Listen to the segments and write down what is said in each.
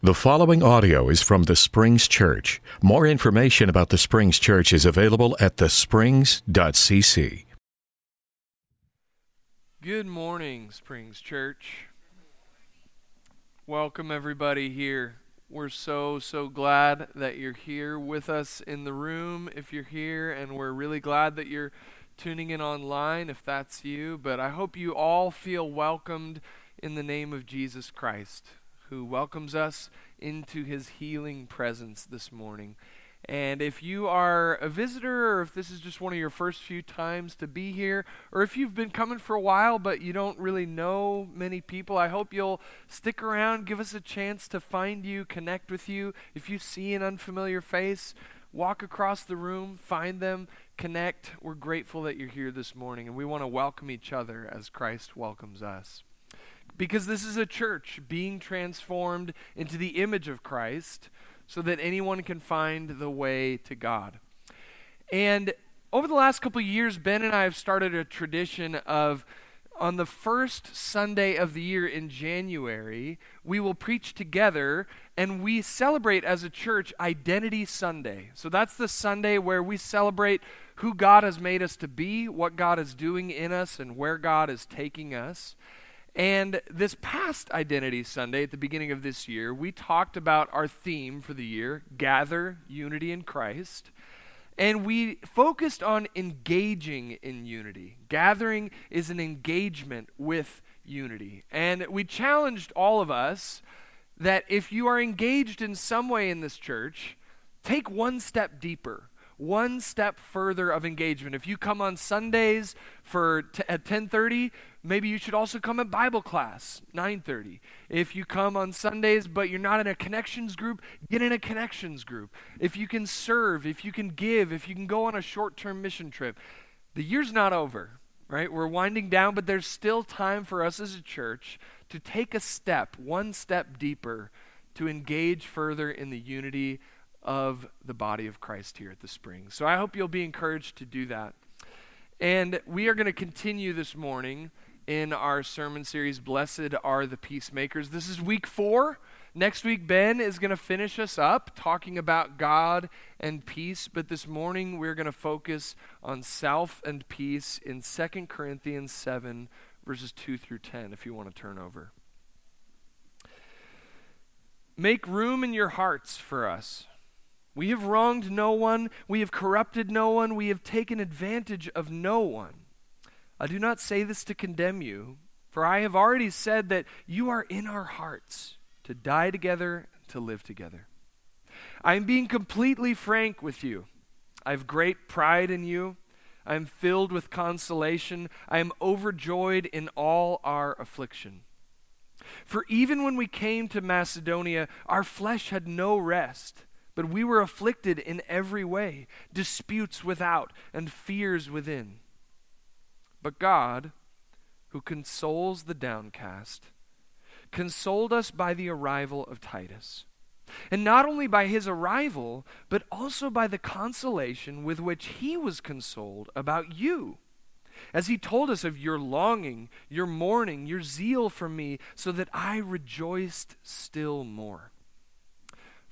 The following audio is from the Springs Church. More information about the Springs Church is available at thesprings.cc. Good morning, Springs Church. Welcome, everybody, here. We're so, so glad that you're here with us in the room if you're here, and we're really glad that you're tuning in online if that's you. But I hope you all feel welcomed in the name of Jesus Christ who welcomes us into his healing presence this morning. And if you are a visitor, or if this is just one of your first few times to be here, or if you've been coming for a while but you don't really know many people, I hope you'll stick around, give us a chance to find you, connect with you. If you see an unfamiliar face, walk across the room, find them, connect. We're grateful that you're here this morning, and we want to welcome each other as Christ welcomes us because this is a church being transformed into the image of Christ so that anyone can find the way to God. And over the last couple of years, Ben and I have started a tradition of on the first Sunday of the year in January, we will preach together and we celebrate as a church Identity Sunday. So that's the Sunday where we celebrate who God has made us to be, what God is doing in us, and where God is taking us. And this past Identity Sunday, at the beginning of this year, we talked about our theme for the year gather, unity in Christ. And we focused on engaging in unity. Gathering is an engagement with unity. And we challenged all of us that if you are engaged in some way in this church, take one step deeper one step further of engagement. If you come on Sundays for t- at 10:30, maybe you should also come at Bible class 9:30. If you come on Sundays but you're not in a connections group, get in a connections group. If you can serve, if you can give, if you can go on a short-term mission trip. The year's not over, right? We're winding down, but there's still time for us as a church to take a step, one step deeper to engage further in the unity of the body of Christ here at the spring. So I hope you'll be encouraged to do that. And we are going to continue this morning in our sermon series, Blessed Are the Peacemakers. This is week four. Next week, Ben is going to finish us up talking about God and peace. But this morning, we're going to focus on self and peace in 2 Corinthians 7, verses 2 through 10, if you want to turn over. Make room in your hearts for us. We have wronged no one, we have corrupted no one, we have taken advantage of no one. I do not say this to condemn you, for I have already said that you are in our hearts to die together to live together. I am being completely frank with you. I have great pride in you. I am filled with consolation. I am overjoyed in all our affliction. For even when we came to Macedonia, our flesh had no rest but we were afflicted in every way, disputes without and fears within. But God, who consoles the downcast, consoled us by the arrival of Titus. And not only by his arrival, but also by the consolation with which he was consoled about you. As he told us of your longing, your mourning, your zeal for me, so that I rejoiced still more.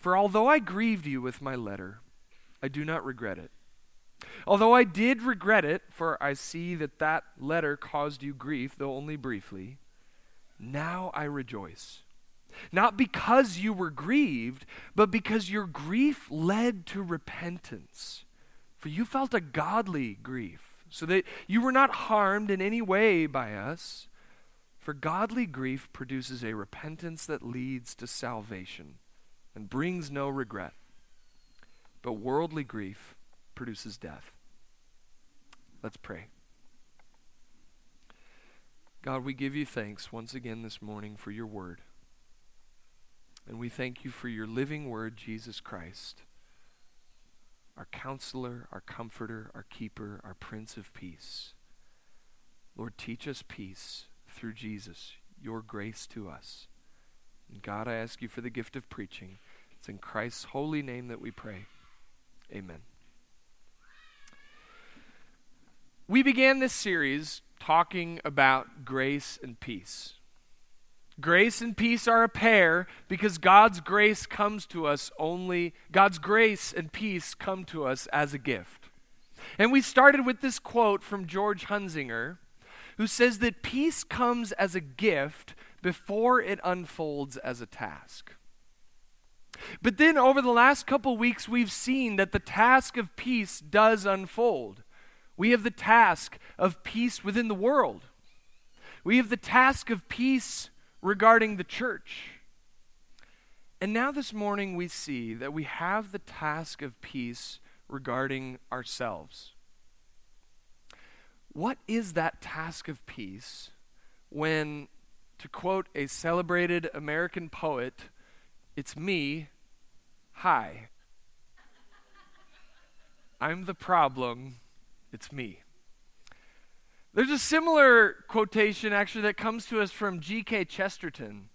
For although I grieved you with my letter, I do not regret it. Although I did regret it, for I see that that letter caused you grief, though only briefly, now I rejoice. Not because you were grieved, but because your grief led to repentance. For you felt a godly grief, so that you were not harmed in any way by us. For godly grief produces a repentance that leads to salvation and brings no regret. But worldly grief produces death. Let's pray. God, we give you thanks once again this morning for your word. And we thank you for your living word, Jesus Christ, our counselor, our comforter, our keeper, our Prince of Peace. Lord, teach us peace through Jesus, your grace to us. And God, I ask you for the gift of preaching. It's in Christ's holy name that we pray. Amen. We began this series talking about grace and peace. Grace and peace are a pair because God's grace comes to us only, God's grace and peace come to us as a gift. And we started with this quote from George Hunsinger, who says that peace comes as a gift before it unfolds as a task. But then over the last couple weeks, we've seen that the task of peace does unfold. We have the task of peace within the world. We have the task of peace regarding the church. And now this morning we see that we have the task of peace regarding ourselves. What is that task of peace when, to quote a celebrated American poet, it's me, hi. I'm the problem, it's me. There's a similar quotation actually that comes to us from G.K. Chesterton.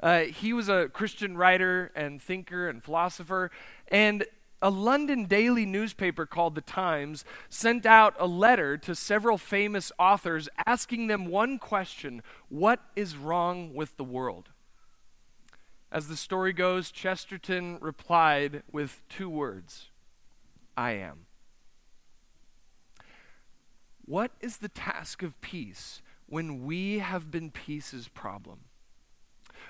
Uh, he was a Christian writer and thinker and philosopher, and a London daily newspaper called The Times sent out a letter to several famous authors asking them one question What is wrong with the world? As the story goes, Chesterton replied with two words I am. What is the task of peace when we have been peace's problem?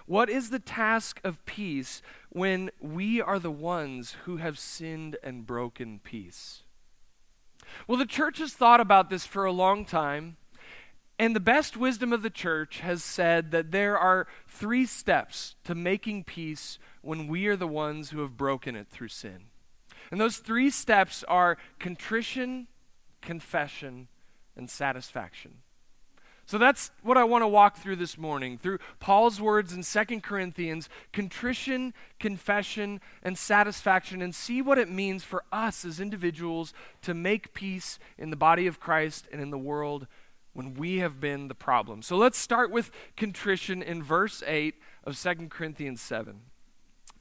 What is the task of peace when we are the ones who have sinned and broken peace? Well, the church has thought about this for a long time, and the best wisdom of the church has said that there are three steps to making peace when we are the ones who have broken it through sin. And those three steps are contrition, confession, and satisfaction. So that's what I want to walk through this morning through Paul's words in 2 Corinthians contrition, confession, and satisfaction, and see what it means for us as individuals to make peace in the body of Christ and in the world when we have been the problem. So let's start with contrition in verse 8 of 2 Corinthians 7.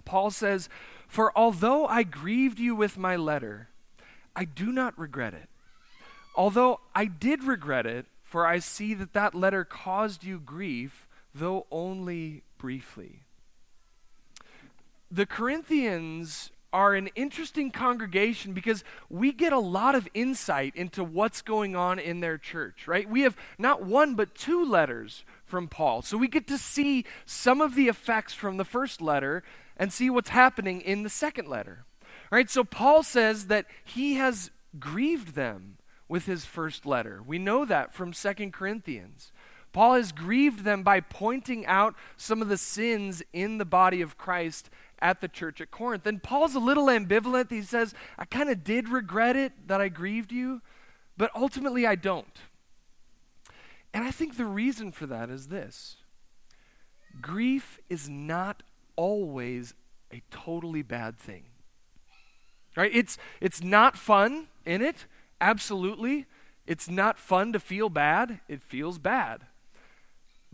Paul says, For although I grieved you with my letter, I do not regret it Although I did regret it, for I see that that letter caused you grief, though only briefly. The Corinthians are an interesting congregation because we get a lot of insight into what's going on in their church, right? We have not one but two letters from Paul. So we get to see some of the effects from the first letter and see what's happening in the second letter. All right? So Paul says that he has grieved them with his first letter. We know that from Second Corinthians. Paul has grieved them by pointing out some of the sins in the body of Christ at the church at Corinth. And Paul's a little ambivalent. He says, I kind of did regret it that I grieved you, but ultimately I don't. And I think the reason for that is this grief is not always a totally bad thing. Right? It's, it's not fun in it. Absolutely. It's not fun to feel bad, it feels bad.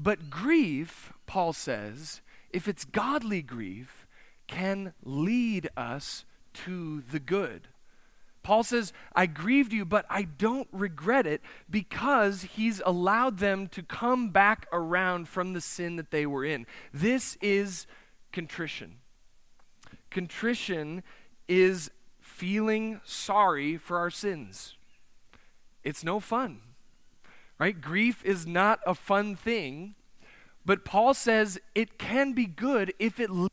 But grief, Paul says, if it's godly grief, can lead us to the good. Paul says, I grieved you, but I don't regret it because he's allowed them to come back around from the sin that they were in. This is contrition. Contrition is feeling sorry for our sins. It's no fun, right? Grief is not a fun thing, but Paul says it can be good if it leads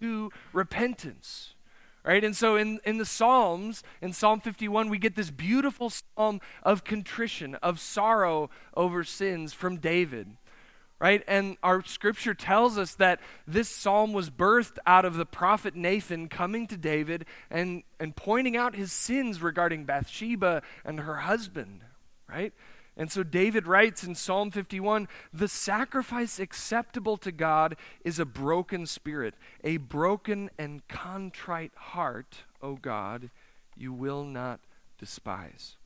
to repentance. Right? And so in, in the Psalms, in Psalm 51, we get this beautiful psalm of contrition, of sorrow over sins from David right? And our scripture tells us that this psalm was birthed out of the prophet Nathan coming to David and, and pointing out his sins regarding Bathsheba and her husband, right? And so David writes in Psalm 51 The sacrifice acceptable to God is a broken spirit, a broken and contrite heart, O God, you will not despise.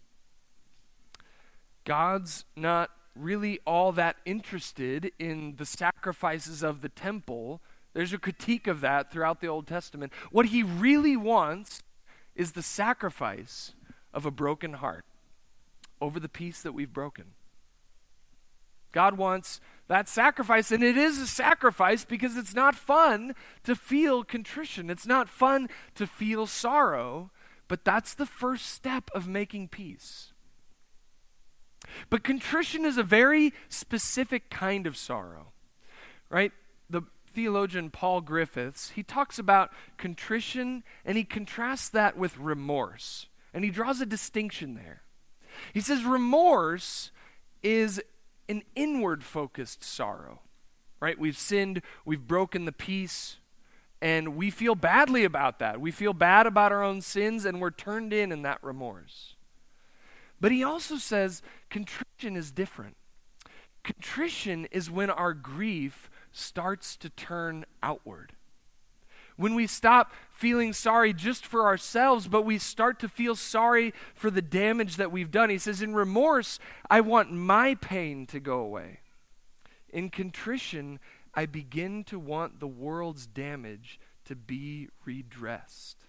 God's not really all that interested in the sacrifices of the temple. There's a critique of that throughout the Old Testament. What he really wants is the sacrifice of a broken heart over the peace that we've broken. God wants that sacrifice. And it is a sacrifice because it's not fun to feel contrition, it's not fun to feel sorrow, but that's the first step of making peace. But contrition is a very specific kind of sorrow, right? The theologian Paul Griffiths, he talks about contrition and he contrasts that with remorse. And he draws a distinction there. He says remorse is an inward focused sorrow, right? We've sinned, we've broken the peace, and we feel badly about that. We feel bad about our own sins, and we're turned in in that remorse. But he also says contrition is different. Contrition is when our grief starts to turn outward. When we stop feeling sorry just for ourselves, but we start to feel sorry for the damage that we've done. He says, In remorse, I want my pain to go away. In contrition, I begin to want the world's damage to be redressed.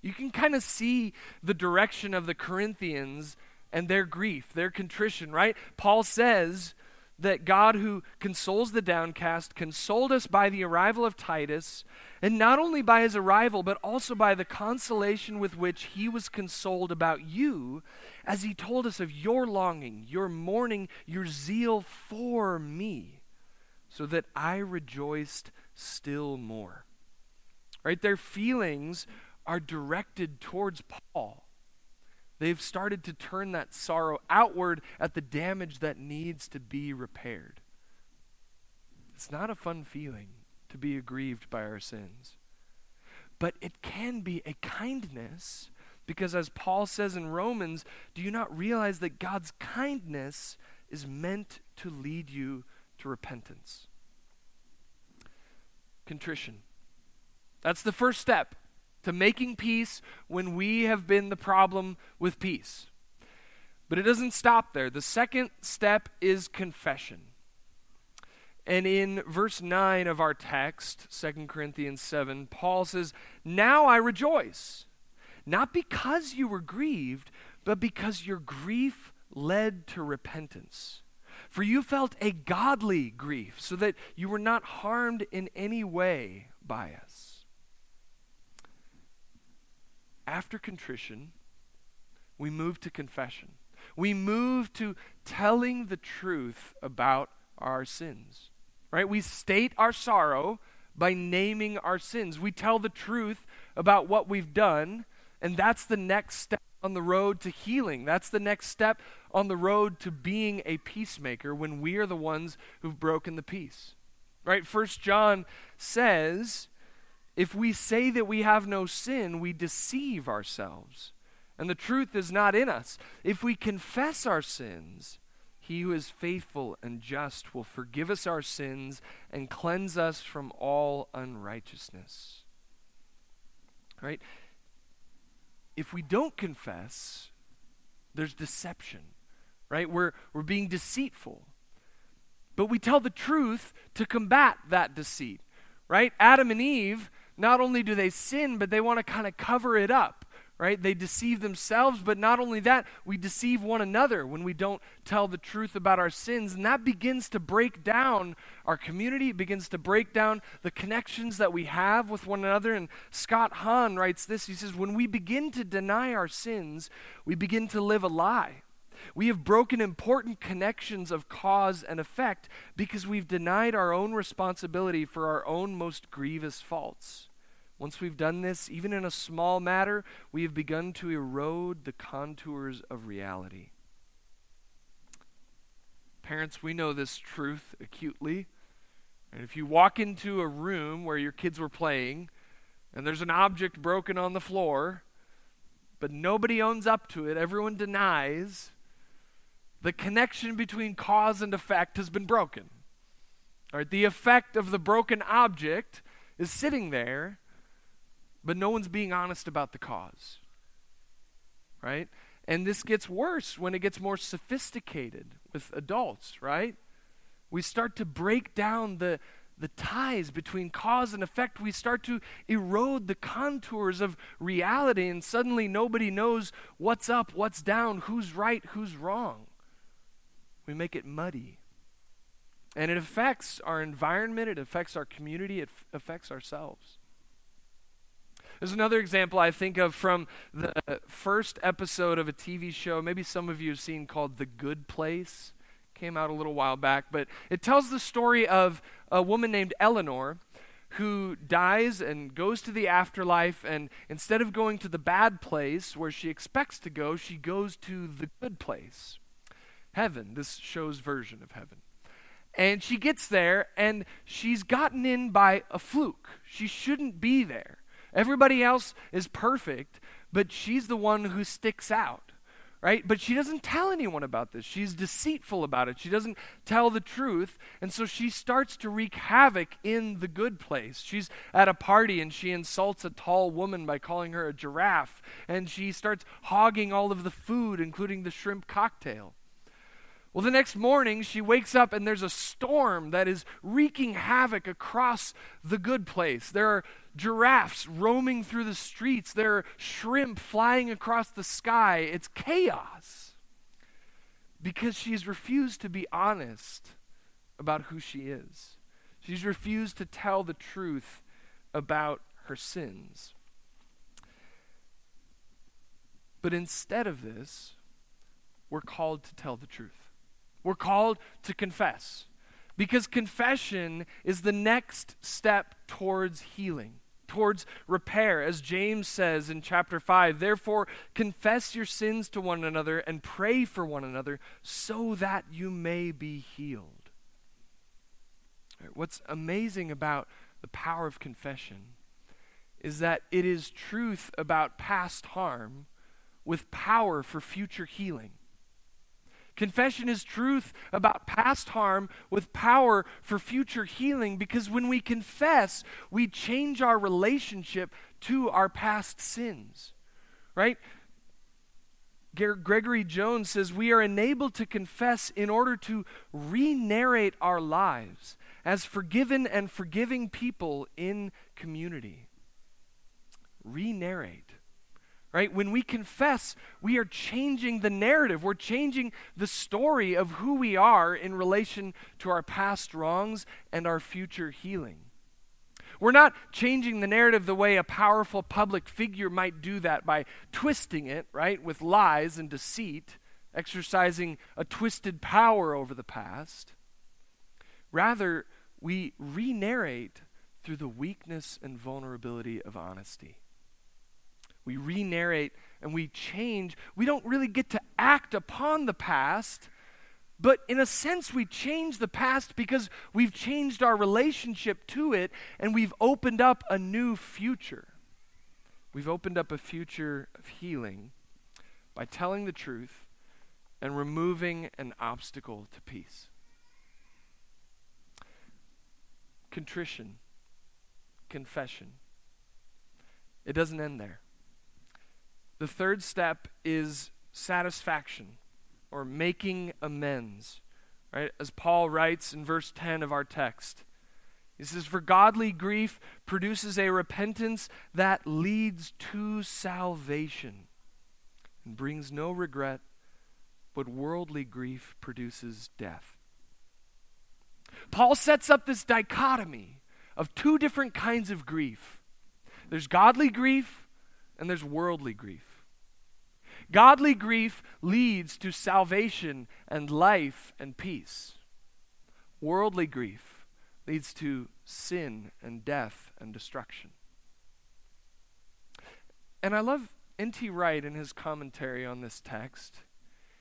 You can kind of see the direction of the Corinthians and their grief, their contrition, right? Paul says, that God, who consoles the downcast, consoled us by the arrival of Titus, and not only by his arrival, but also by the consolation with which he was consoled about you, as he told us of your longing, your mourning, your zeal for me, so that I rejoiced still more. Right? Their feelings are directed towards Paul. They've started to turn that sorrow outward at the damage that needs to be repaired. It's not a fun feeling to be aggrieved by our sins. But it can be a kindness because, as Paul says in Romans, do you not realize that God's kindness is meant to lead you to repentance? Contrition. That's the first step to making peace when we have been the problem with peace. But it doesn't stop there. The second step is confession. And in verse 9 of our text, 2 Corinthians 7, Paul says, Now I rejoice, not because you were grieved, but because your grief led to repentance. For you felt a godly grief, so that you were not harmed in any way by us after contrition, we move to confession. We move to telling the truth about our sins. Right? We state our sorrow by naming our sins. We tell the truth about what we've done, and that's the next step on the road to healing. That's the next step on the road to being a peacemaker when we are the ones who've broken the peace. Right? First John says if we say that we have no sin, we deceive ourselves, and the truth is not in us. If we confess our sins, he who is faithful and just will forgive us our sins and cleanse us from all unrighteousness. Right? If we don't confess, there's deception. Right? We're, we're being deceitful. But we tell the truth to combat that deceit. Right? Adam and Eve not only do they sin, but they want to kind of cover it up, right? They deceive themselves, but not only that, we deceive one another when we don't tell the truth about our sins. And that begins to break down our community, it begins to break down the connections that we have with one another. And Scott Hahn writes this he says, When we begin to deny our sins, we begin to live a lie. We have broken important connections of cause and effect because we've denied our own responsibility for our own most grievous faults. Once we've done this, even in a small matter, we have begun to erode the contours of reality. Parents, we know this truth acutely. And if you walk into a room where your kids were playing and there's an object broken on the floor, but nobody owns up to it, everyone denies, the connection between cause and effect has been broken. All right, the effect of the broken object is sitting there, but no one's being honest about the cause. Right? And this gets worse when it gets more sophisticated with adults, right? We start to break down the, the ties between cause and effect. We start to erode the contours of reality, and suddenly nobody knows what's up, what's down, who's right, who's wrong. We make it muddy. And it affects our environment, it affects our community, it f- affects ourselves. There's another example I think of from the first episode of a TV show, maybe some of you have seen called The Good Place. Came out a little while back, but it tells the story of a woman named Eleanor who dies and goes to the afterlife, and instead of going to the bad place where she expects to go, she goes to the good place heaven, this show's version of heaven. And she gets there, and she's gotten in by a fluke. She shouldn't be there. Everybody else is perfect, but she's the one who sticks out, right? But she doesn't tell anyone about this. She's deceitful about it. She doesn't tell the truth. And so she starts to wreak havoc in the good place. She's at a party and she insults a tall woman by calling her a giraffe. And she starts hogging all of the food, including the shrimp cocktail. Well, the next morning, she wakes up and there's a storm that is wreaking havoc across the good place. There are giraffes roaming through the streets, there are shrimp flying across the sky. It's chaos because she's refused to be honest about who she is. She's refused to tell the truth about her sins. But instead of this, we're called to tell the truth. We're called to confess because confession is the next step towards healing, towards repair. As James says in chapter 5, therefore confess your sins to one another and pray for one another so that you may be healed. What's amazing about the power of confession is that it is truth about past harm with power for future healing. Confession is truth about past harm with power for future healing because when we confess, we change our relationship to our past sins. Right? Gregory Jones says we are enabled to confess in order to re narrate our lives as forgiven and forgiving people in community. Re narrate right? When we confess, we are changing the narrative. We're changing the story of who we are in relation to our past wrongs and our future healing. We're not changing the narrative the way a powerful public figure might do that by twisting it, right, with lies and deceit, exercising a twisted power over the past. Rather, we re narrate through the weakness and vulnerability of honesty we re narrate and we change, we don't really get to act upon the past. But in a sense, we change the past because we've changed our relationship to it and we've opened up a new future. We've opened up a future of healing by telling the truth and removing an obstacle to peace. Contrition, confession. It doesn't end there. The third step is satisfaction or making amends. Right? As Paul writes in verse 10 of our text. He says, For godly grief produces a repentance that leads to salvation and brings no regret, but worldly grief produces death. Paul sets up this dichotomy of two different kinds of grief there's godly grief and there's worldly grief. Godly grief leads to salvation and life and peace. Worldly grief leads to sin and death and destruction. And I love N.T. Wright in his commentary on this text.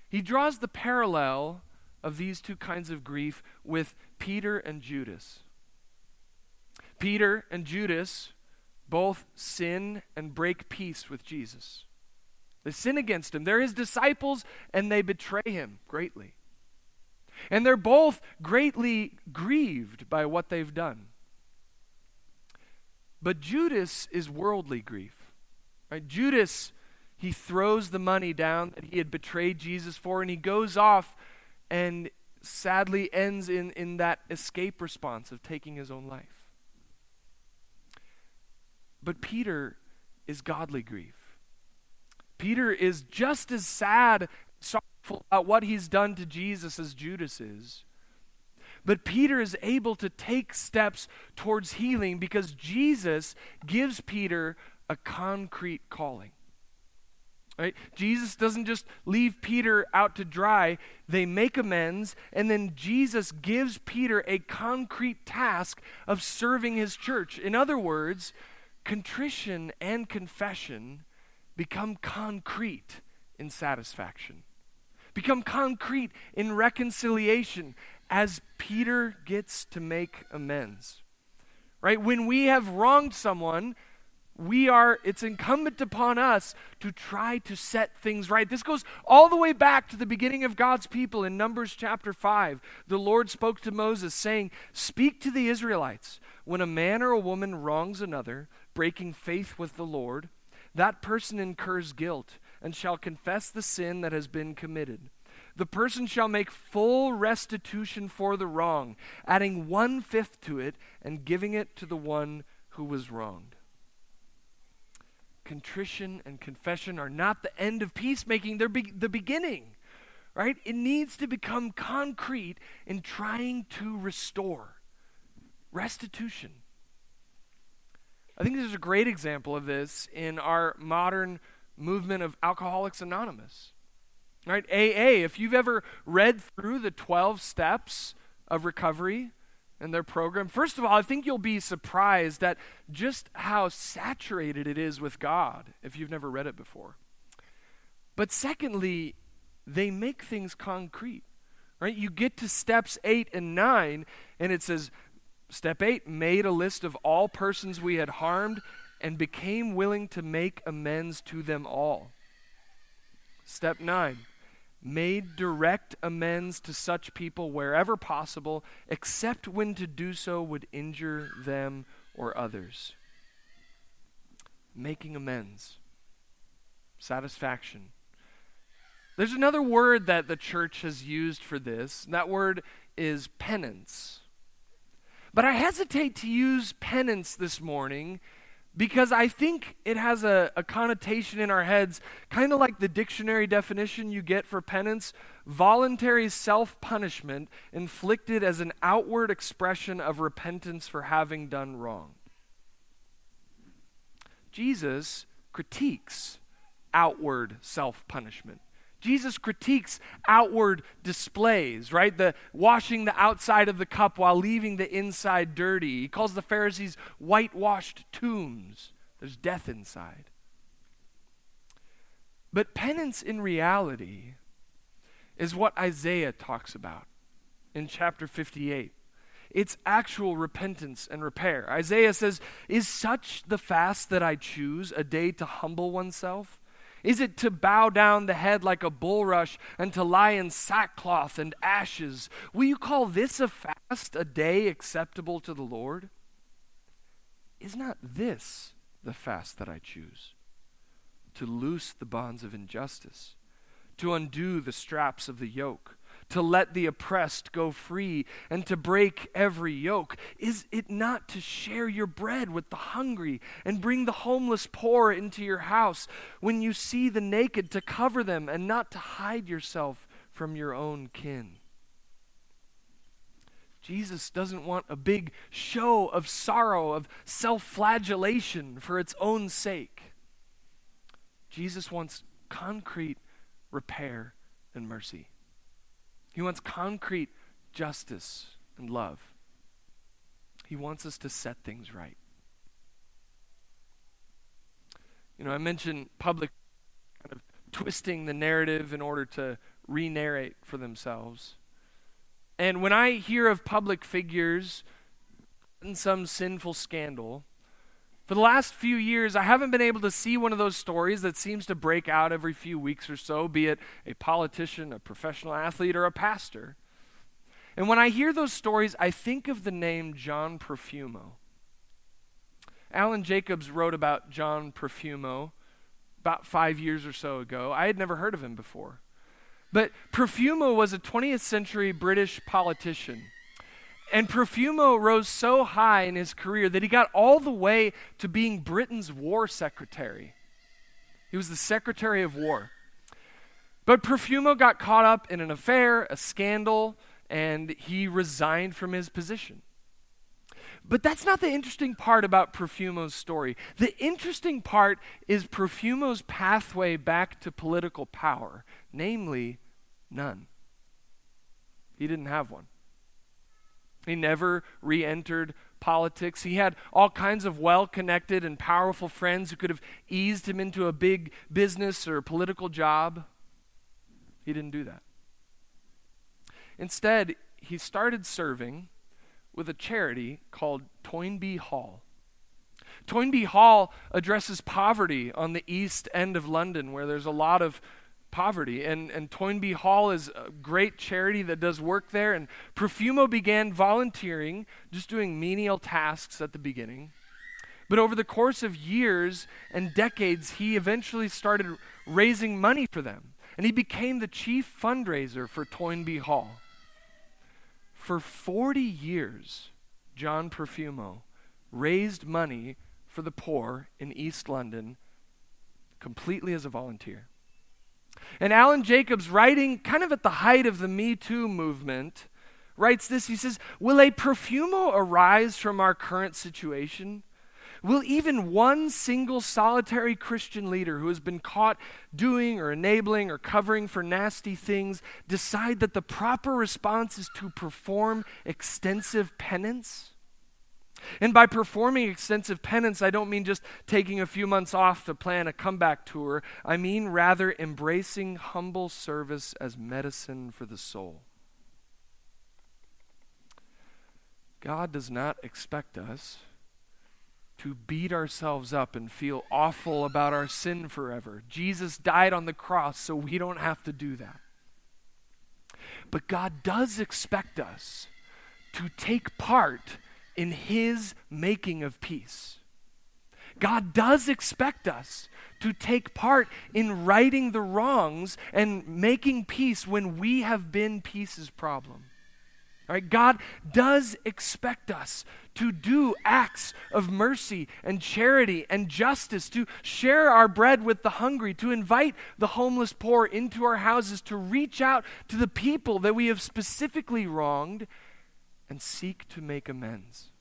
He draws the parallel of these two kinds of grief with Peter and Judas. Peter and Judas both sin and break peace with Jesus. They sin against him. They're his disciples and they betray him greatly. And they're both greatly grieved by what they've done. But Judas is worldly grief. Right? Judas, he throws the money down that he had betrayed Jesus for, and he goes off and sadly ends in, in that escape response of taking his own life. But Peter is godly grief. Peter is just as sad, sorrowful about what he's done to Jesus as Judas is. But Peter is able to take steps towards healing because Jesus gives Peter a concrete calling. Right? Jesus doesn't just leave Peter out to dry. They make amends, and then Jesus gives Peter a concrete task of serving his church. In other words, contrition and confession become concrete in satisfaction, become concrete in reconciliation as Peter gets to make amends. Right? When we have wronged someone, we are it's incumbent upon us to try to set things right this goes all the way back to the beginning of god's people in numbers chapter 5 the lord spoke to moses saying speak to the israelites when a man or a woman wrongs another breaking faith with the lord that person incurs guilt and shall confess the sin that has been committed the person shall make full restitution for the wrong adding one fifth to it and giving it to the one who was wronged contrition and confession are not the end of peacemaking, they're be- the beginning, right? It needs to become concrete in trying to restore restitution. I think there's a great example of this in our modern movement of Alcoholics Anonymous. Right? AA, if you've ever read through the 12 steps of recovery, and their program. First of all, I think you'll be surprised at just how saturated it is with God if you've never read it before. But secondly, they make things concrete. Right? You get to steps 8 and 9 and it says step 8 made a list of all persons we had harmed and became willing to make amends to them all. Step 9 made direct amends to such people wherever possible, except when to do so would injure them or others. Making amends, satisfaction. There's another word that the church has used for this, and that word is penance. But I hesitate to use penance this morning because I think it has a, a connotation in our heads, kind of like the dictionary definition you get for penance voluntary self punishment inflicted as an outward expression of repentance for having done wrong. Jesus critiques outward self punishment. Jesus critiques outward displays, right? The washing the outside of the cup while leaving the inside dirty. He calls the Pharisees whitewashed tombs. There's death inside. But penance in reality is what Isaiah talks about in chapter 58. It's actual repentance and repair. Isaiah says, Is such the fast that I choose, a day to humble oneself? Is it to bow down the head like a bulrush and to lie in sackcloth and ashes? Will you call this a fast, a day acceptable to the Lord? Is not this the fast that I choose? To loose the bonds of injustice, to undo the straps of the yoke to let the oppressed go free and to break every yoke? Is it not to share your bread with the hungry and bring the homeless poor into your house? When you see the naked, to cover them and not to hide yourself from your own kin? Jesus doesn't want a big show of sorrow, of self flagellation for its own sake. Jesus wants concrete repair and mercy. He wants concrete justice and love. He wants us to set things right. You know, I mentioned public kind of twisting the narrative in order to re narrate for themselves. And when I hear of public figures in some sinful scandal, for the last few years, I haven't been able to see one of those stories that seems to break out every few weeks or so, be it a politician, a professional athlete, or a pastor. And when I hear those stories, I think of the name John Profumo. Alan Jacobs wrote about John Profumo about five years or so ago. I had never heard of him before. But Profumo was a 20th century British politician and Profumo rose so high in his career that he got all the way to being Britain's war secretary. He was the Secretary of War. But Profumo got caught up in an affair, a scandal, and he resigned from his position. But that's not the interesting part about Profumo's story. The interesting part is Profumo's pathway back to political power, namely, none. He didn't have one. He never re entered politics. He had all kinds of well connected and powerful friends who could have eased him into a big business or political job. He didn't do that. Instead, he started serving with a charity called Toynbee Hall. Toynbee Hall addresses poverty on the east end of London, where there's a lot of poverty. And, and Toynbee Hall is a great charity that does work there. And Profumo began volunteering, just doing menial tasks at the beginning. But over the course of years and decades, he eventually started raising money for them. And he became the chief fundraiser for Toynbee Hall. For 40 years, John Profumo raised money for the poor in East London completely as a volunteer. And Alan Jacobs, writing kind of at the height of the Me Too movement, writes this. He says, Will a Profumo arise from our current situation? Will even one single solitary Christian leader who has been caught doing or enabling or covering for nasty things decide that the proper response is to perform extensive penance? And by performing extensive penance, I don't mean just taking a few months off to plan a comeback tour. I mean rather embracing humble service as medicine for the soul. God does not expect us to beat ourselves up and feel awful about our sin forever. Jesus died on the cross so we don't have to do that. But God does expect us to take part in His making of peace. God does expect us to take part in righting the wrongs and making peace when we have been peace's problem. All right, God does expect us to do acts of mercy and charity and justice, to share our bread with the hungry, to invite the homeless poor into our houses, to reach out to the people that we have specifically wronged and seek to make amends.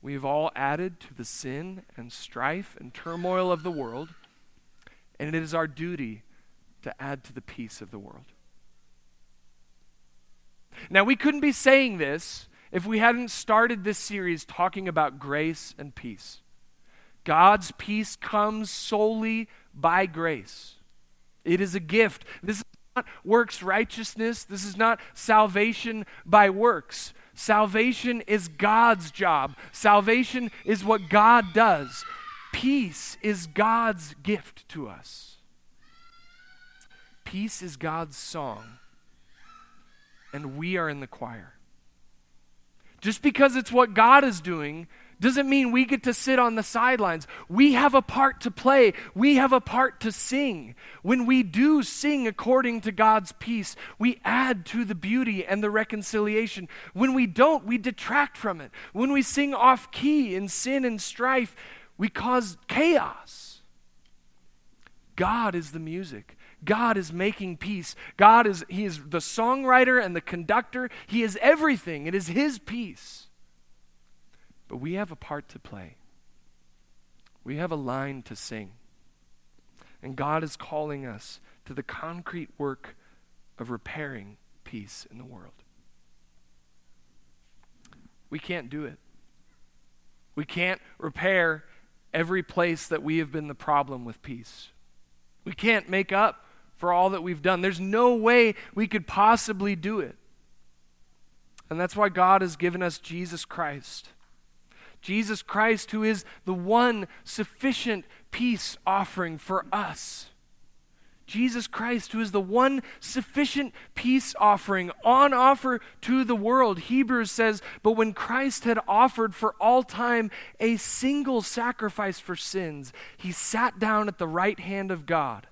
We have all added to the sin and strife and turmoil of the world, and it is our duty to add to the peace of the world. Now, we couldn't be saying this if we hadn't started this series talking about grace and peace. God's peace comes solely by grace. It is a gift. This is not works righteousness. This is not salvation by works. Salvation is God's job. Salvation is what God does. Peace is God's gift to us. Peace is God's song and we are in the choir. Just because it's what God is doing doesn't mean we get to sit on the sidelines. We have a part to play, we have a part to sing. When we do sing according to God's peace, we add to the beauty and the reconciliation. When we don't, we detract from it. When we sing off key in sin and strife, we cause chaos. God is the music. God is making peace. God is he is the songwriter and the conductor. He is everything. It is his peace. But we have a part to play. We have a line to sing. And God is calling us to the concrete work of repairing peace in the world. We can't do it. We can't repair every place that we have been the problem with peace. We can't make up for all that we've done. There's no way we could possibly do it. And that's why God has given us Jesus Christ. Jesus Christ, who is the one sufficient peace offering for us. Jesus Christ, who is the one sufficient peace offering on offer to the world. Hebrews says, But when Christ had offered for all time a single sacrifice for sins, he sat down at the right hand of God.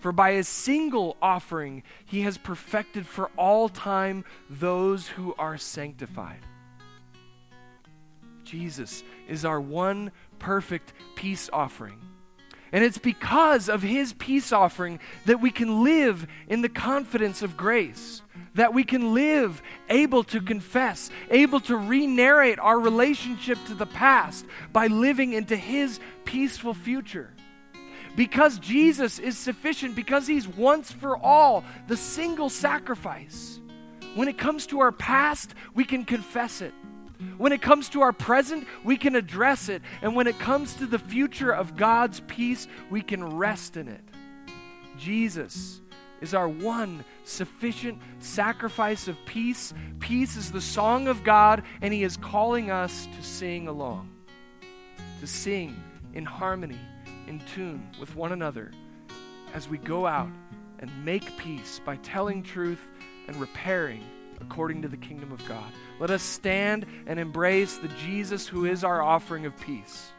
For by a single offering he has perfected for all time those who are sanctified. Jesus is our one perfect peace offering. And it's because of his peace offering that we can live in the confidence of grace, that we can live able to confess, able to re narrate our relationship to the past by living into his peaceful future. Because Jesus is sufficient, because he's once for all the single sacrifice. When it comes to our past, we can confess it. When it comes to our present, we can address it. And when it comes to the future of God's peace, we can rest in it. Jesus is our one sufficient sacrifice of peace. Peace is the song of God, and He is calling us to sing along, to sing in harmony, in tune with one another as we go out and make peace by telling truth and repairing according to the kingdom of God. Let us stand and embrace the Jesus who is our offering of peace.